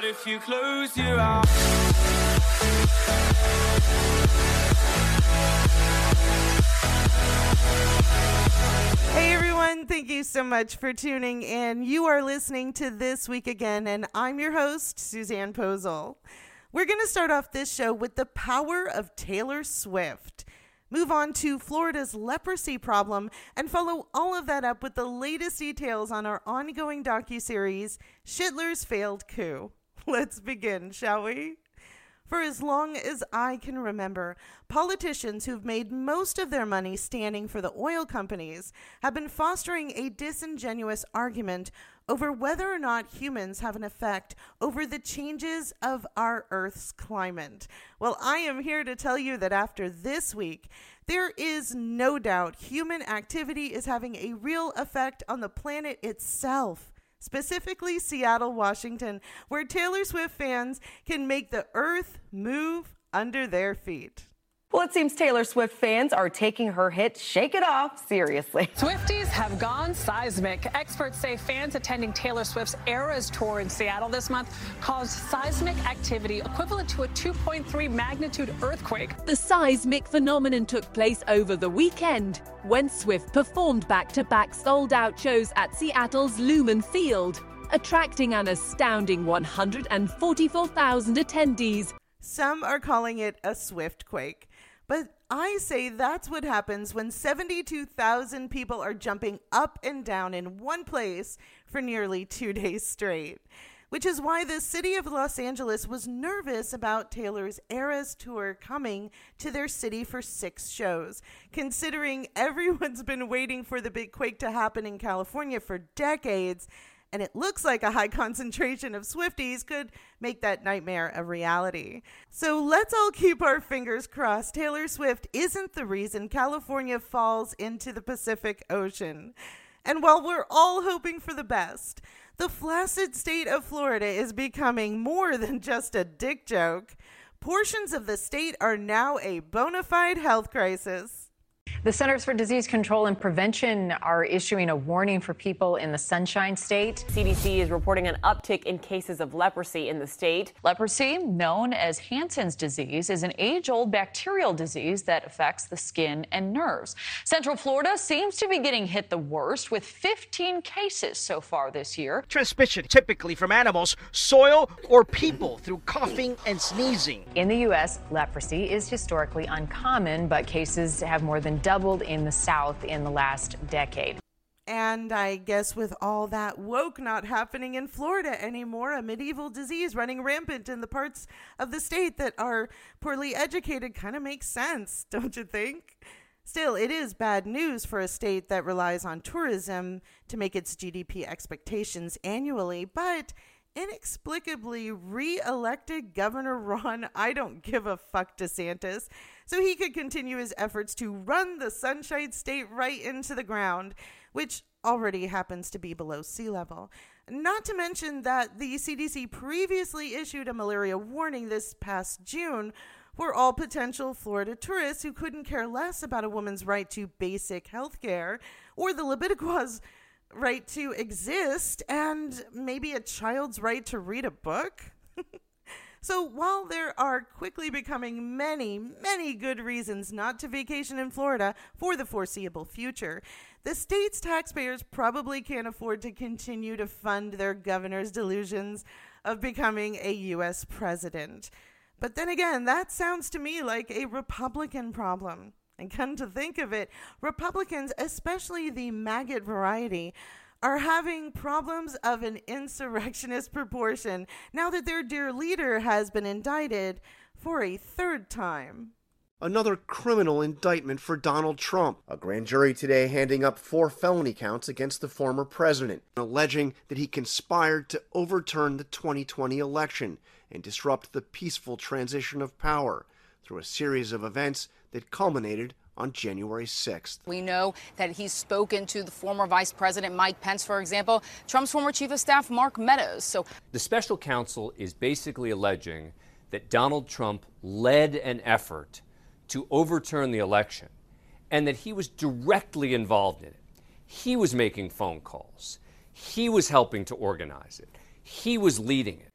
out if you close your eyes. Hey everyone, thank you so much for tuning in. You are listening to This Week Again, and I'm your host, Suzanne Posel. We're going to start off this show with the power of Taylor Swift. Move on to Florida's leprosy problem and follow all of that up with the latest details on our ongoing docuseries, Schindler's Failed Coup. Let's begin, shall we? For as long as I can remember, politicians who've made most of their money standing for the oil companies have been fostering a disingenuous argument over whether or not humans have an effect over the changes of our Earth's climate. Well, I am here to tell you that after this week, there is no doubt human activity is having a real effect on the planet itself specifically Seattle, Washington, where Taylor Swift fans can make the earth move under their feet. Well, it seems Taylor Swift fans are taking her hit Shake It Off seriously. Swifties have gone seismic. Experts say fans attending Taylor Swift's Eras tour in Seattle this month caused seismic activity equivalent to a 2.3 magnitude earthquake. The seismic phenomenon took place over the weekend when Swift performed back to back sold out shows at Seattle's Lumen Field, attracting an astounding 144,000 attendees. Some are calling it a Swift quake. But I say that's what happens when 72,000 people are jumping up and down in one place for nearly two days straight. Which is why the city of Los Angeles was nervous about Taylor's Eras tour coming to their city for six shows, considering everyone's been waiting for the big quake to happen in California for decades and it looks like a high concentration of Swifties could make that nightmare a reality. So let's all keep our fingers crossed. Taylor Swift isn't the reason California falls into the Pacific Ocean. And while we're all hoping for the best, the flaccid state of Florida is becoming more than just a dick joke. Portions of the state are now a bona fide health crisis. The Centers for Disease Control and Prevention are issuing a warning for people in the Sunshine State. CDC is reporting an uptick in cases of leprosy in the state. Leprosy, known as Hansen's disease, is an age old bacterial disease that affects the skin and nerves. Central Florida seems to be getting hit the worst, with 15 cases so far this year. Transmission typically from animals, soil, or people through coughing and sneezing. In the U.S., leprosy is historically uncommon, but cases have more than doubled in the South in the last decade. And I guess with all that woke not happening in Florida anymore, a medieval disease running rampant in the parts of the state that are poorly educated kind of makes sense, don't you think? Still, it is bad news for a state that relies on tourism to make its GDP expectations annually, but inexplicably re elected Governor Ron I don't give a fuck DeSantis so he could continue his efforts to run the Sunshine State right into the ground, which already happens to be below sea level. Not to mention that the CDC previously issued a malaria warning this past June for all potential Florida tourists who couldn't care less about a woman's right to basic health care or the Leviticus right to exist and maybe a child's right to read a book. So while there are quickly becoming many, many good reasons not to vacation in Florida for the foreseeable future, the state's taxpayers probably can't afford to continue to fund their governor's delusions of becoming a U.S. president. But then again, that sounds to me like a Republican problem. And come to think of it, Republicans, especially the maggot variety, are having problems of an insurrectionist proportion now that their dear leader has been indicted for a third time. Another criminal indictment for Donald Trump. A grand jury today handing up four felony counts against the former president, alleging that he conspired to overturn the 2020 election and disrupt the peaceful transition of power through a series of events that culminated on January 6th. We know that he's spoken to the former Vice President Mike Pence, for example, Trump's former Chief of Staff Mark Meadows. So the special counsel is basically alleging that Donald Trump led an effort to overturn the election and that he was directly involved in it. He was making phone calls, he was helping to organize it, he was leading it.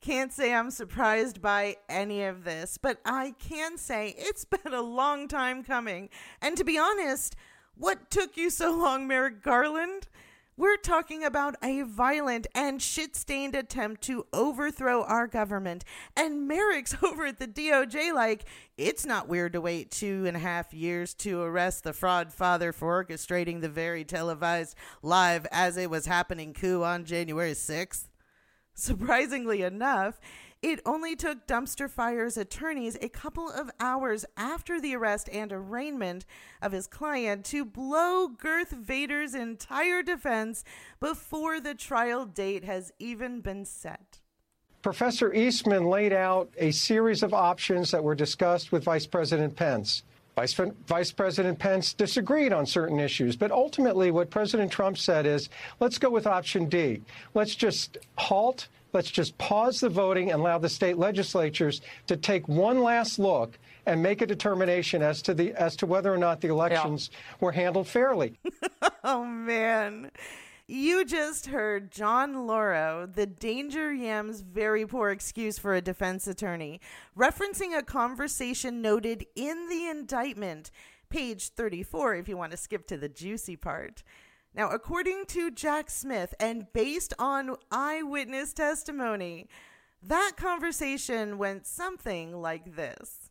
Can't say I'm surprised by any of this, but I can say it's been a long time coming. And to be honest, what took you so long, Merrick Garland? We're talking about a violent and shit stained attempt to overthrow our government. And Merrick's over at the DOJ like, it's not weird to wait two and a half years to arrest the fraud father for orchestrating the very televised live as it was happening coup on January 6th. Surprisingly enough, it only took Dumpster Fire's attorneys a couple of hours after the arrest and arraignment of his client to blow Girth Vader's entire defense before the trial date has even been set. Professor Eastman laid out a series of options that were discussed with Vice President Pence. Vice, Vice, President Pence disagreed on certain issues, but ultimately, what President Trump said is let's go with option D. Let's just halt, let's just pause the voting and allow the state legislatures to take one last look and make a determination as to the as to whether or not the elections yeah. were handled fairly. oh man. You just heard John Lauro, the Danger Yam's very poor excuse for a defense attorney, referencing a conversation noted in the indictment, page 34, if you want to skip to the juicy part. Now, according to Jack Smith and based on eyewitness testimony, that conversation went something like this.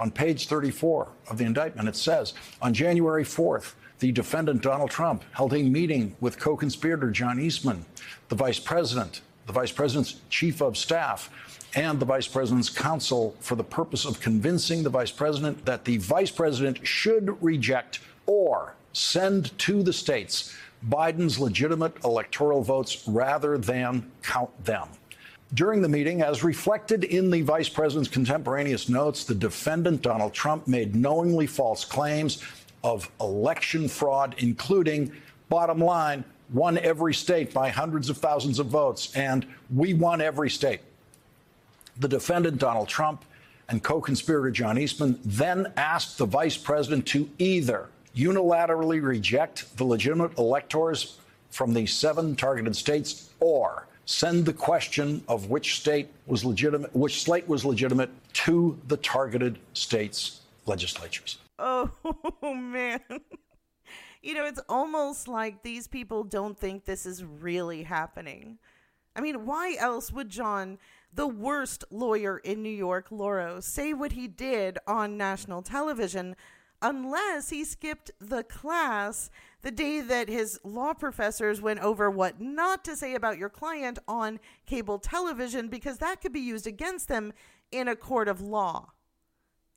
On page 34 of the indictment, it says on January 4th, the defendant, Donald Trump, held a meeting with co conspirator John Eastman, the vice president, the vice president's chief of staff, and the vice president's counsel for the purpose of convincing the vice president that the vice president should reject or send to the states Biden's legitimate electoral votes rather than count them. During the meeting, as reflected in the vice president's contemporaneous notes, the defendant, Donald Trump, made knowingly false claims of election fraud, including, bottom line, won every state by hundreds of thousands of votes, and we won every state. The defendant, Donald Trump, and co conspirator John Eastman then asked the vice president to either unilaterally reject the legitimate electors from the seven targeted states or send the question of which state was legitimate, which slate was legitimate to the targeted states' legislatures. Oh, man. You know, it's almost like these people don't think this is really happening. I mean, why else would John, the worst lawyer in New York, Lauro, say what he did on national television unless he skipped the class the day that his law professors went over what not to say about your client on cable television because that could be used against them in a court of law?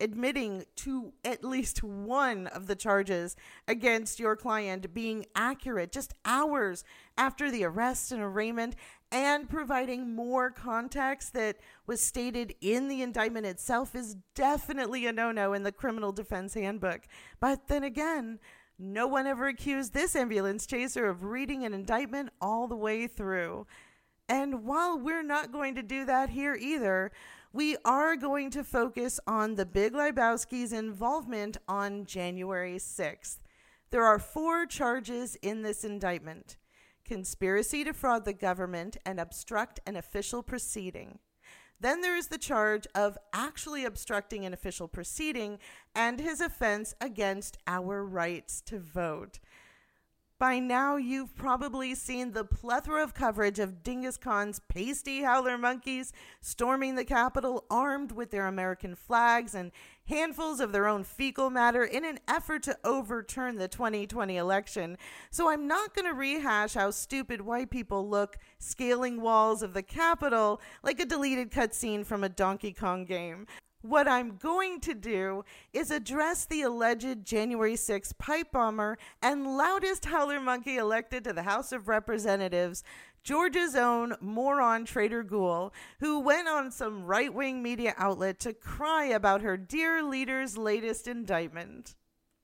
admitting to at least one of the charges against your client being accurate just hours after the arrest and arraignment and providing more context that was stated in the indictment itself is definitely a no no in the criminal defense handbook. But then again, no one ever accused this ambulance chaser of reading an indictment all the way through. And while we're not going to do that here either, we are going to focus on the Big Lebowski's involvement on January 6th. There are four charges in this indictment conspiracy to fraud the government and obstruct an official proceeding. Then there is the charge of actually obstructing an official proceeding and his offense against our rights to vote. By now, you've probably seen the plethora of coverage of Genghis Khan's pasty howler monkeys storming the Capitol armed with their American flags and handfuls of their own fecal matter in an effort to overturn the 2020 election. So I'm not going to rehash how stupid white people look scaling walls of the Capitol like a deleted cutscene from a Donkey Kong game. What I'm going to do is address the alleged January 6 pipe bomber and loudest howler monkey elected to the House of Representatives, Georgia's own moron Traitor Ghoul, who went on some right wing media outlet to cry about her dear leader's latest indictment.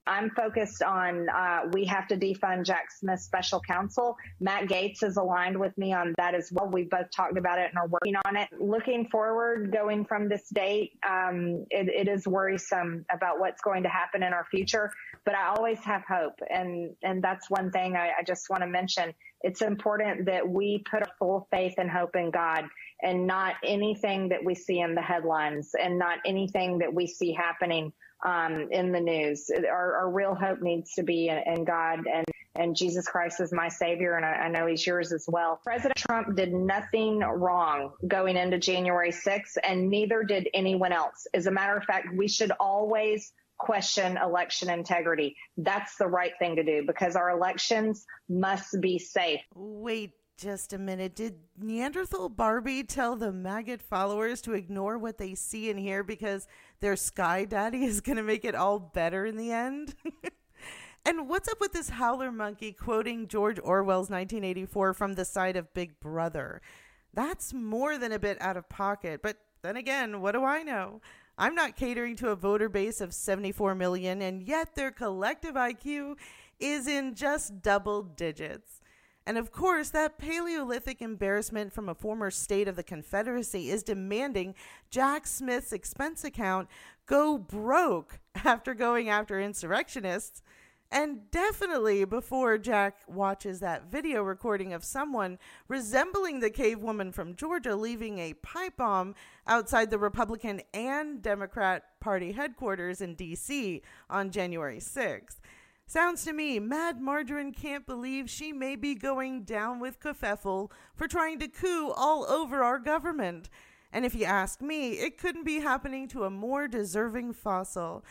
I'm focused on uh, we have to defund Jack Smith's special counsel. Matt Gaetz is aligned with me on that as well. We've both talked about it and are working on it. Looking forward, going from this date, um, it, it is worrisome about what's going to happen in our future. But I always have hope, and and that's one thing I, I just want to mention. It's important that we put a full faith and hope in God and not anything that we see in the headlines and not anything that we see happening um, in the news. Our, our, real hope needs to be in, in, God and, and Jesus Christ is my savior. And I, I, know he's yours as well. President Trump did nothing wrong going into January 6th and neither did anyone else. As a matter of fact, we should always question election integrity. That's the right thing to do because our elections must be safe. Wait just a minute. Did Neanderthal Barbie tell the maggot followers to ignore what they see and hear because their sky daddy is going to make it all better in the end? and what's up with this howler monkey quoting George Orwell's 1984 from the side of Big Brother? That's more than a bit out of pocket. But then again, what do I know? I'm not catering to a voter base of 74 million, and yet their collective IQ is in just double digits. And of course, that Paleolithic embarrassment from a former state of the Confederacy is demanding Jack Smith's expense account go broke after going after insurrectionists. And definitely before Jack watches that video recording of someone resembling the cave woman from Georgia leaving a pipe bomb outside the Republican and Democrat Party headquarters in D.C. on January 6th. Sounds to me, Mad Margarine can't believe she may be going down with Covfefe for trying to coup all over our government. And if you ask me, it couldn't be happening to a more deserving fossil.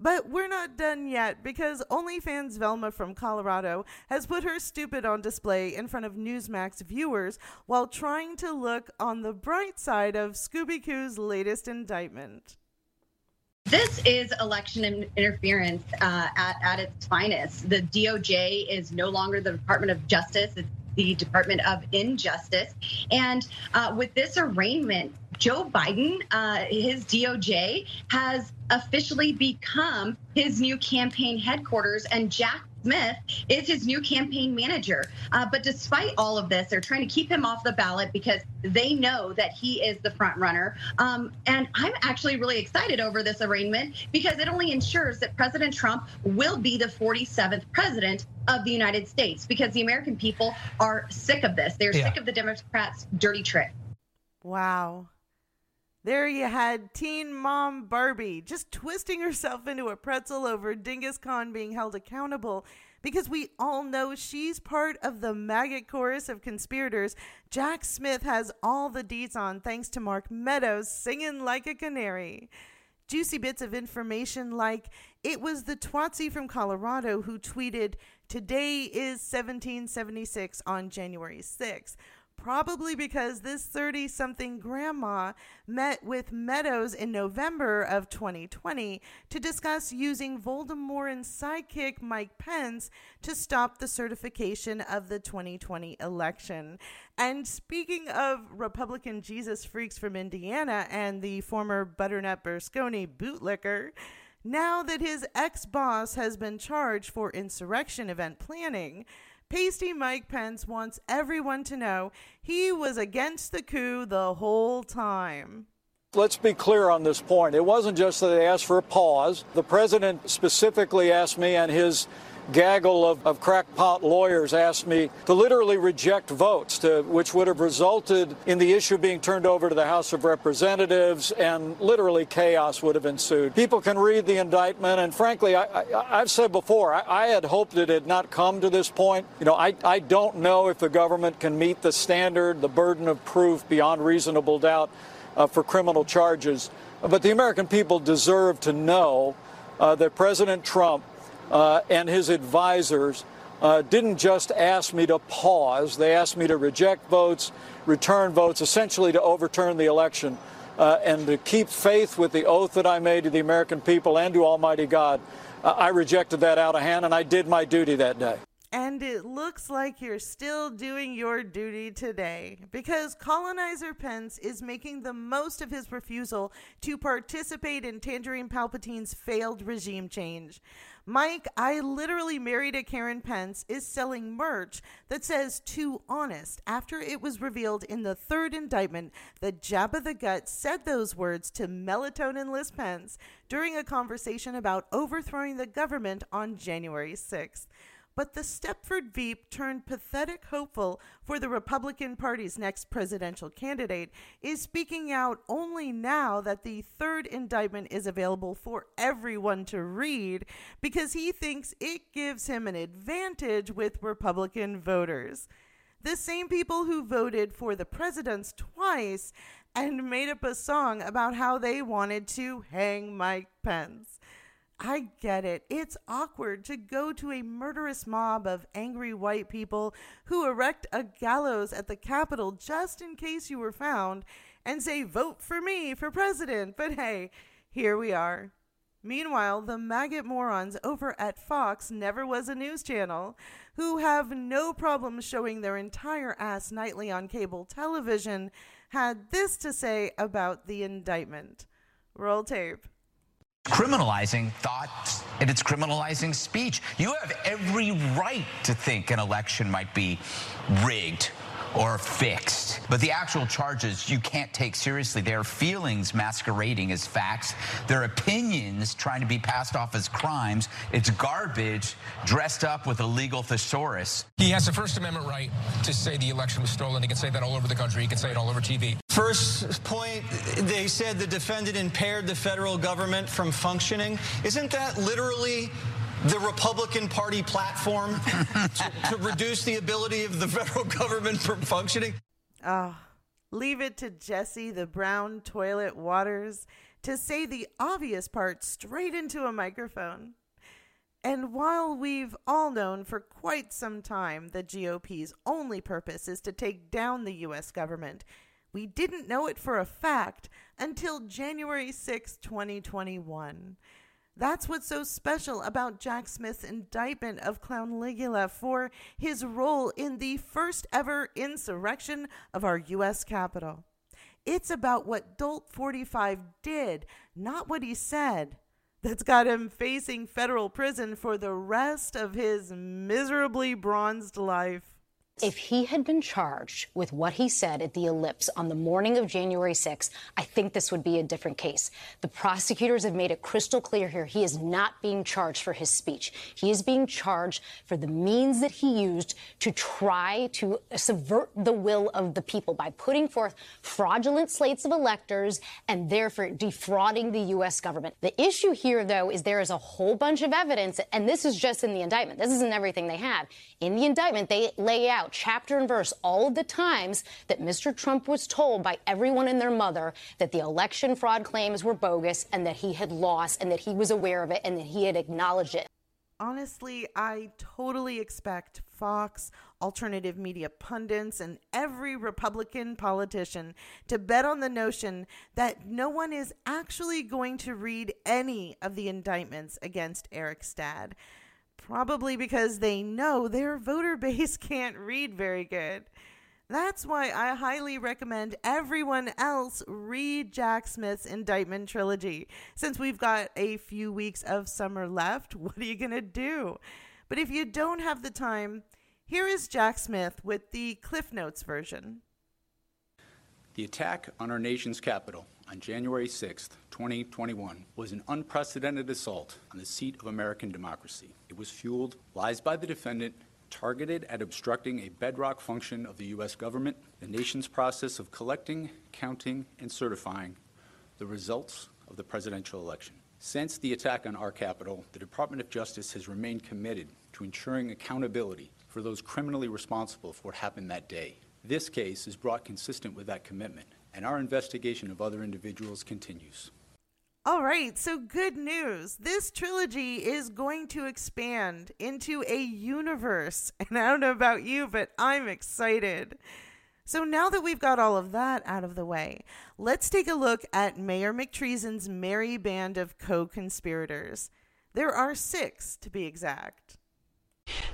But we're not done yet because OnlyFans Velma from Colorado has put her stupid on display in front of Newsmax viewers while trying to look on the bright side of Scooby Coo's latest indictment. This is election interference uh, at, at its finest. The DOJ is no longer the Department of Justice. It's the Department of Injustice. And uh, with this arraignment, Joe Biden, uh, his DOJ, has officially become his new campaign headquarters, and Jack Smith is his new campaign manager. Uh, but despite all of this, they're trying to keep him off the ballot because they know that he is the front runner. Um, and I'm actually really excited over this arraignment because it only ensures that President Trump will be the 47th president of the United States because the American people are sick of this. They're yeah. sick of the Democrats' dirty trick. Wow. There you had teen mom Barbie just twisting herself into a pretzel over Genghis Khan being held accountable because we all know she's part of the maggot chorus of conspirators Jack Smith has all the deets on thanks to Mark Meadows singing like a canary. Juicy bits of information like it was the Twatsie from Colorado who tweeted, Today is 1776 on January 6th probably because this 30 something grandma met with Meadows in November of 2020 to discuss using Voldemort and sidekick Mike Pence to stop the certification of the 2020 election. And speaking of Republican Jesus freaks from Indiana and the former Butternut Berlusconi bootlicker, now that his ex boss has been charged for insurrection event planning, Pasty Mike Pence wants everyone to know he was against the coup the whole time. Let's be clear on this point. It wasn't just that they asked for a pause. The president specifically asked me and his gaggle of, of crackpot lawyers asked me to literally reject votes, to, which would have resulted in the issue being turned over to the House of Representatives, and literally chaos would have ensued. People can read the indictment, and frankly, I, have said before, I, I, had hoped it had not come to this point. You know, I, I don't know if the government can meet the standard, the burden of proof beyond reasonable doubt uh, for criminal charges, but the American people deserve to know uh, that President Trump uh, and his advisors uh, didn't just ask me to pause, they asked me to reject votes, return votes, essentially to overturn the election. Uh, and to keep faith with the oath that I made to the American people and to Almighty God. I rejected that out of hand, and I did my duty that day. And it looks like you're still doing your duty today because colonizer Pence is making the most of his refusal to participate in Tangerine Palpatine's failed regime change. Mike, I literally married a Karen Pence is selling merch that says too honest after it was revealed in the third indictment that Jabba the Gut said those words to melatonin Liz Pence during a conversation about overthrowing the government on January 6th but the Stepford Veep turned pathetic hopeful for the Republican Party's next presidential candidate is speaking out only now that the third indictment is available for everyone to read because he thinks it gives him an advantage with Republican voters. The same people who voted for the presidents twice and made up a song about how they wanted to hang Mike Pence. I get it. It's awkward to go to a murderous mob of angry white people who erect a gallows at the Capitol just in case you were found and say, vote for me for president. But hey, here we are. Meanwhile, the maggot morons over at Fox never was a news channel, who have no problem showing their entire ass nightly on cable television, had this to say about the indictment. Roll tape criminalizing thoughts and it's criminalizing speech. You have every right to think an election might be rigged or fixed. But the actual charges you can't take seriously. They are feelings masquerading as facts, their opinions trying to be passed off as crimes. It's garbage dressed up with a legal thesaurus. He has a First Amendment right to say the election was stolen. He can say that all over the country. He can say it all over TV. First point, they said the defendant impaired the federal government from functioning. Isn't that literally the Republican Party platform to, to, reduce the ability of the federal government from functioning? Oh, leave it to Jesse the Brown Toilet Waters to say the obvious part straight into a microphone. And while we've all known for quite some time the GOP's only purpose is to take down the U.S. government, we didn't know it for a fact until January 6, 2021. That's what's so special about Jack Smith's indictment of Clown Ligula for his role in the first ever insurrection of our U.S. Capitol. It's about what Dolt 45 did, not what he said, that's got him facing federal prison for the rest of his miserably bronzed life. If he had been charged with what he said at the ellipse on the morning of January 6th, I think this would be a different case. The prosecutors have made it crystal clear here he is not being charged for his speech. He is being charged for the means that he used to try to subvert the will of the people by putting forth fraudulent slates of electors and therefore defrauding the U.S. government. The issue here, though, is there is a whole bunch of evidence, and this is just in the indictment. This isn't everything they have. In the indictment, they lay out chapter and verse all of the times that Mr. Trump was told by everyone and their mother that the election fraud claims were bogus and that he had lost and that he was aware of it and that he had acknowledged it. Honestly, I totally expect Fox, alternative media pundits, and every Republican politician to bet on the notion that no one is actually going to read any of the indictments against Eric Stad. Probably because they know their voter base can't read very good. That's why I highly recommend everyone else read Jack Smith's indictment trilogy. Since we've got a few weeks of summer left, what are you going to do? But if you don't have the time, here is Jack Smith with the Cliff Notes version. The attack on our nation's capital on January 6, 2021, was an unprecedented assault on the seat of American democracy. It was fueled lies by the defendant targeted at obstructing a bedrock function of the U.S. government, the nation's process of collecting, counting, and certifying the results of the presidential election. Since the attack on our capital, the Department of Justice has remained committed to ensuring accountability for those criminally responsible for what happened that day. This case is brought consistent with that commitment and our investigation of other individuals continues. All right, so good news. This trilogy is going to expand into a universe. And I don't know about you, but I'm excited. So now that we've got all of that out of the way, let's take a look at Mayor McTreason's merry band of co conspirators. There are six, to be exact.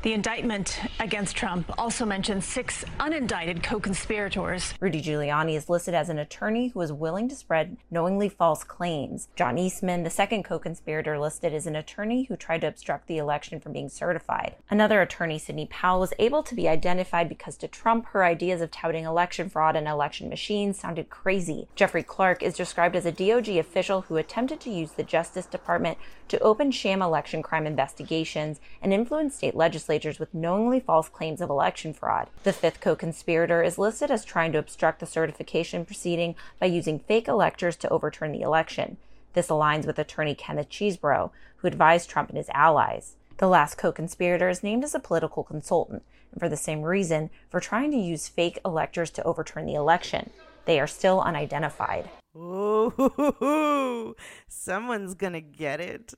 The indictment against Trump also mentions six unindicted co conspirators. Rudy Giuliani is listed as an attorney who is willing to spread knowingly false claims. John Eastman, the second co conspirator listed, is an attorney who tried to obstruct the election from being certified. Another attorney, Sidney Powell, was able to be identified because to Trump, her ideas of touting election fraud and election machines sounded crazy. Jeffrey Clark is described as a DOJ official who attempted to use the Justice Department to open sham election crime investigations and influence state legislatures with knowingly false claims of election fraud. The fifth co conspirator is listed as trying to obstruct the certification proceeding by using fake electors to overturn the election. This aligns with attorney Kenneth Chesebro, who advised Trump and his allies. The last co conspirator is named as a political consultant, and for the same reason, for trying to use fake electors to overturn the election. They are still unidentified. Ooh, someone's gonna get it.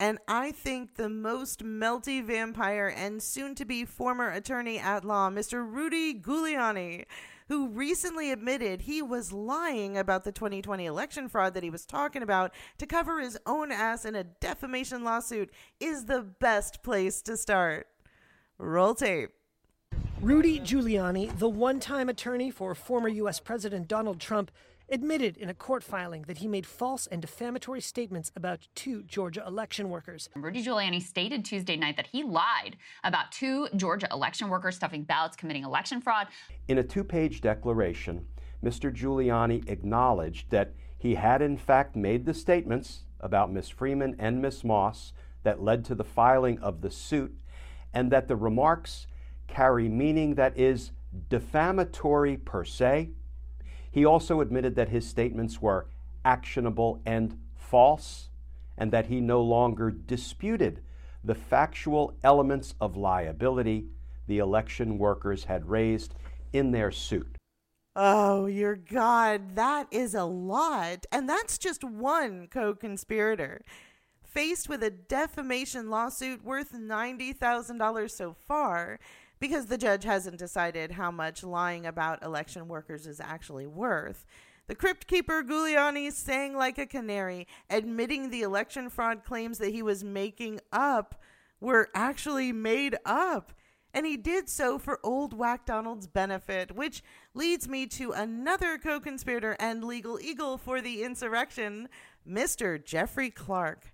And I think the most melty vampire and soon to be former attorney at law, Mr. Rudy Giuliani, who recently admitted he was lying about the 2020 election fraud that he was talking about to cover his own ass in a defamation lawsuit, is the best place to start. Roll tape. Rudy Giuliani, the one time attorney for former U.S. President Donald Trump, admitted in a court filing that he made false and defamatory statements about two Georgia election workers. Rudy Giuliani stated Tuesday night that he lied about two Georgia election workers stuffing ballots committing election fraud. In a two page declaration, Mr. Giuliani acknowledged that he had in fact made the statements about Ms. Freeman and Ms. Moss that led to the filing of the suit, and that the remarks carry meaning that is defamatory per se he also admitted that his statements were actionable and false, and that he no longer disputed the factual elements of liability the election workers had raised in their suit. Oh, your God, that is a lot. And that's just one co conspirator. Faced with a defamation lawsuit worth $90,000 so far, because the judge hasn't decided how much lying about election workers is actually worth. The crypt keeper Giuliani sang like a canary, admitting the election fraud claims that he was making up were actually made up. And he did so for old Whack Donald's benefit, which leads me to another co conspirator and legal eagle for the insurrection, Mr. Jeffrey Clark.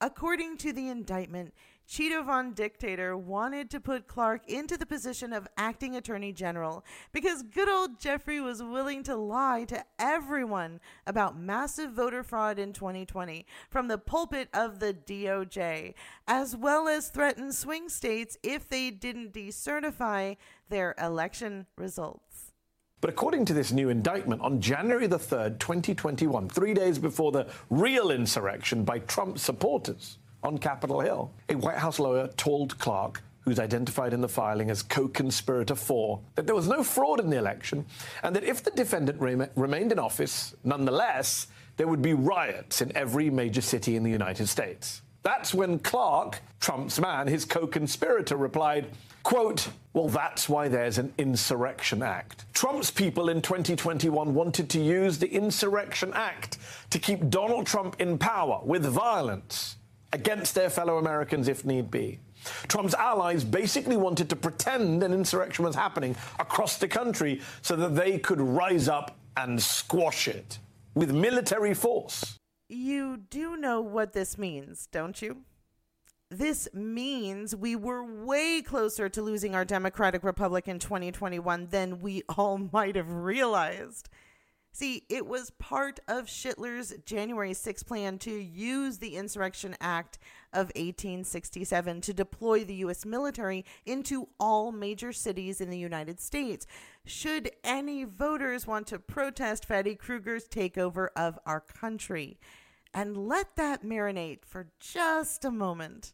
According to the indictment, Cheeto Von Dictator wanted to put Clark into the position of acting attorney general because good old Jeffrey was willing to lie to everyone about massive voter fraud in 2020 from the pulpit of the DOJ, as well as threaten swing states if they didn't decertify their election results. But according to this new indictment, on January the 3rd, 2021, three days before the real insurrection by Trump supporters, on Capitol Hill. A White House lawyer told Clark, who's identified in the filing as co conspirator four, that there was no fraud in the election and that if the defendant remained in office, nonetheless, there would be riots in every major city in the United States. That's when Clark, Trump's man, his co conspirator, replied, quote, Well, that's why there's an Insurrection Act. Trump's people in 2021 wanted to use the Insurrection Act to keep Donald Trump in power with violence against their fellow Americans if need be. Trump's allies basically wanted to pretend an insurrection was happening across the country so that they could rise up and squash it with military force. You do know what this means, don't you? This means we were way closer to losing our Democratic Republic in 2021 than we all might have realized. See, it was part of Schittler's January 6 plan to use the Insurrection Act of 1867 to deploy the U.S. military into all major cities in the United States. Should any voters want to protest Freddy Krueger's takeover of our country? And let that marinate for just a moment.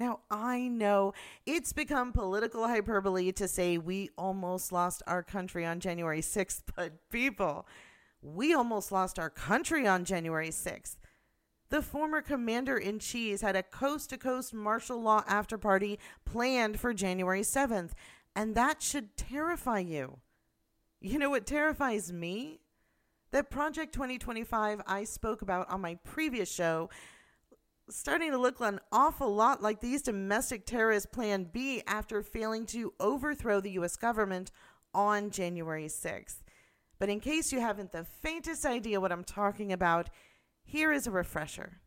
Now, I know it's become political hyperbole to say we almost lost our country on January 6th, but people, we almost lost our country on January 6th. The former commander in chief had a coast to coast martial law after party planned for January 7th, and that should terrify you. You know what terrifies me? That Project 2025 I spoke about on my previous show starting to look an awful lot like these domestic terrorist plan B after failing to overthrow the U.S. government on January 6th. But in case you haven't the faintest idea what I'm talking about, here is a refresher.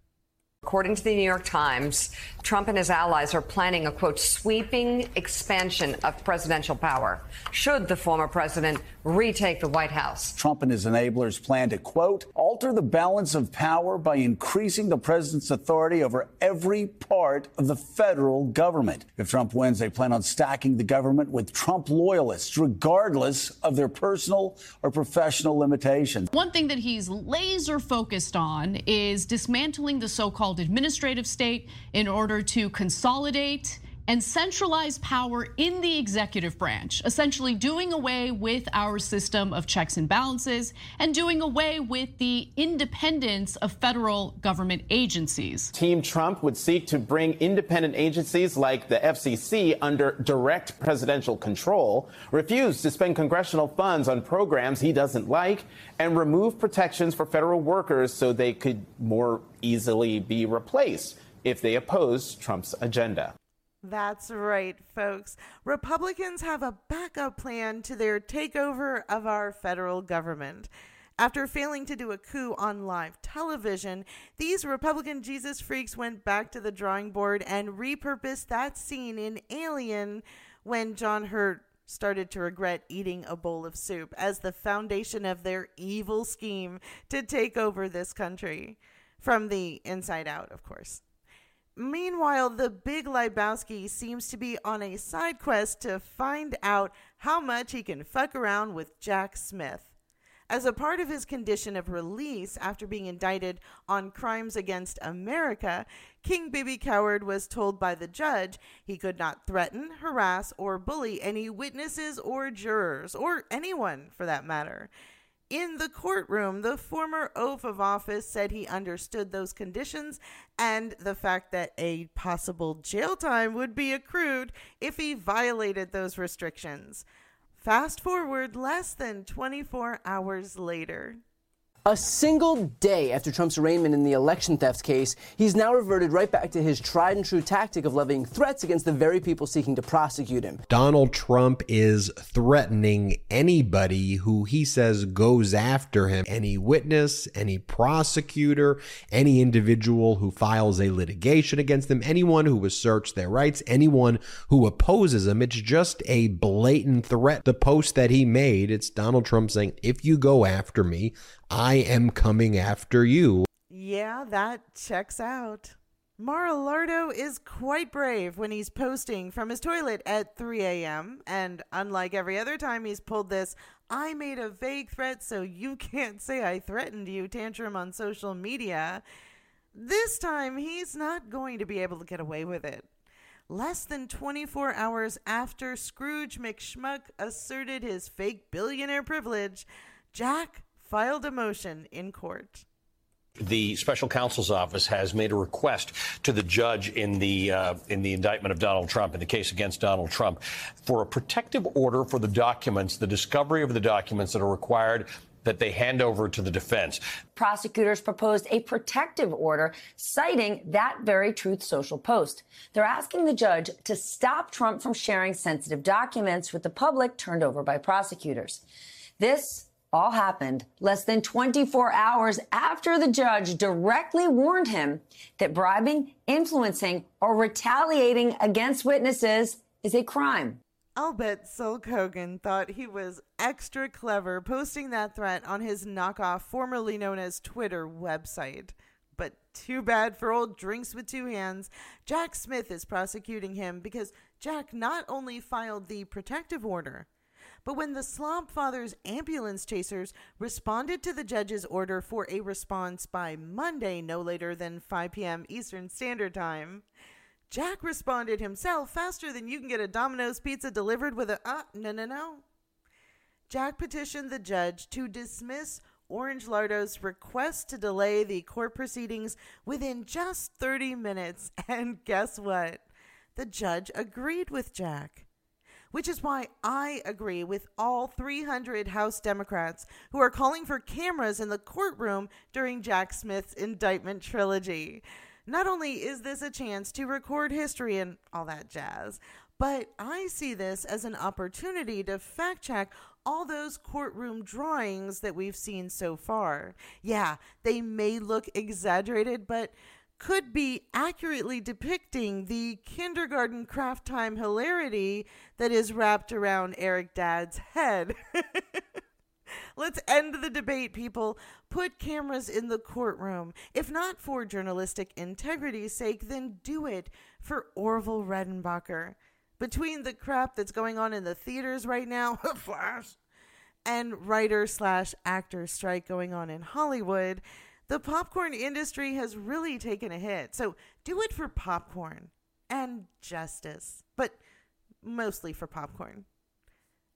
According to the New York Times, Trump and his allies are planning a quote sweeping expansion of presidential power should the former president retake the White House. Trump and his enablers plan to quote alter the balance of power by increasing the president's authority over every part of the federal government. If Trump wins, they plan on stacking the government with Trump loyalists regardless of their personal or professional limitations. One thing that he's laser focused on is dismantling the so-called administrative state in order to consolidate and centralize power in the executive branch, essentially doing away with our system of checks and balances and doing away with the independence of federal government agencies. Team Trump would seek to bring independent agencies like the FCC under direct presidential control, refuse to spend congressional funds on programs he doesn't like, and remove protections for federal workers so they could more easily be replaced if they oppose Trump's agenda. That's right, folks. Republicans have a backup plan to their takeover of our federal government. After failing to do a coup on live television, these Republican Jesus freaks went back to the drawing board and repurposed that scene in Alien when John Hurt started to regret eating a bowl of soup as the foundation of their evil scheme to take over this country. From the inside out, of course. Meanwhile, the big Lebowski seems to be on a side quest to find out how much he can fuck around with Jack Smith. As a part of his condition of release after being indicted on crimes against America, King Bibi Coward was told by the judge he could not threaten, harass, or bully any witnesses or jurors, or anyone for that matter. In the courtroom, the former oath of office said he understood those conditions and the fact that a possible jail time would be accrued if he violated those restrictions. Fast forward less than 24 hours later. A single day after Trump's arraignment in the election theft case, he's now reverted right back to his tried and true tactic of levying threats against the very people seeking to prosecute him. Donald Trump is threatening anybody who he says goes after him any witness, any prosecutor, any individual who files a litigation against him, anyone who asserts their rights, anyone who opposes him. It's just a blatant threat. The post that he made, it's Donald Trump saying, if you go after me, I am coming after you. Yeah, that checks out. Mar-a-Lardo is quite brave when he's posting from his toilet at 3 a.m. And unlike every other time he's pulled this, I made a vague threat so you can't say I threatened you tantrum on social media. This time he's not going to be able to get away with it. Less than 24 hours after Scrooge McSchmuck asserted his fake billionaire privilege, Jack filed a motion in court. The special counsel's office has made a request to the judge in the uh, in the indictment of Donald Trump in the case against Donald Trump for a protective order for the documents, the discovery of the documents that are required that they hand over to the defense. Prosecutors proposed a protective order citing that very Truth Social post. They're asking the judge to stop Trump from sharing sensitive documents with the public turned over by prosecutors. This all happened less than 24 hours after the judge directly warned him that bribing, influencing, or retaliating against witnesses is a crime. I'll bet Sulk Hogan thought he was extra clever posting that threat on his knockoff, formerly known as Twitter website. But too bad for old Drinks with Two Hands. Jack Smith is prosecuting him because Jack not only filed the protective order, but when the Slomp Fathers ambulance chasers responded to the judge's order for a response by Monday, no later than 5 p.m. Eastern Standard Time, Jack responded himself faster than you can get a Domino's pizza delivered with a uh, no, no, no. Jack petitioned the judge to dismiss Orange Lardo's request to delay the court proceedings within just 30 minutes. And guess what? The judge agreed with Jack. Which is why I agree with all 300 House Democrats who are calling for cameras in the courtroom during Jack Smith's indictment trilogy. Not only is this a chance to record history and all that jazz, but I see this as an opportunity to fact check all those courtroom drawings that we've seen so far. Yeah, they may look exaggerated, but could be accurately depicting the kindergarten craft time hilarity that is wrapped around Eric Dad's head. Let's end the debate, people. Put cameras in the courtroom. If not for journalistic integrity's sake, then do it for Orville Redenbacher. Between the crap that's going on in the theaters right now, Flash, and writer slash actor strike going on in Hollywood, the popcorn industry has really taken a hit. So do it for popcorn and justice, but mostly for popcorn.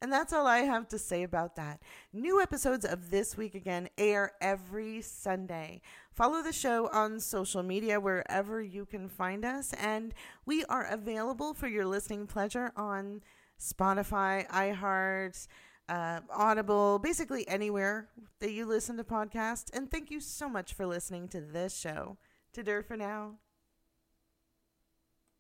And that's all I have to say about that. New episodes of This Week Again air every Sunday. Follow the show on social media wherever you can find us, and we are available for your listening pleasure on Spotify, iHeart, uh, Audible, basically anywhere that you listen to podcasts. And thank you so much for listening to this show. To for now.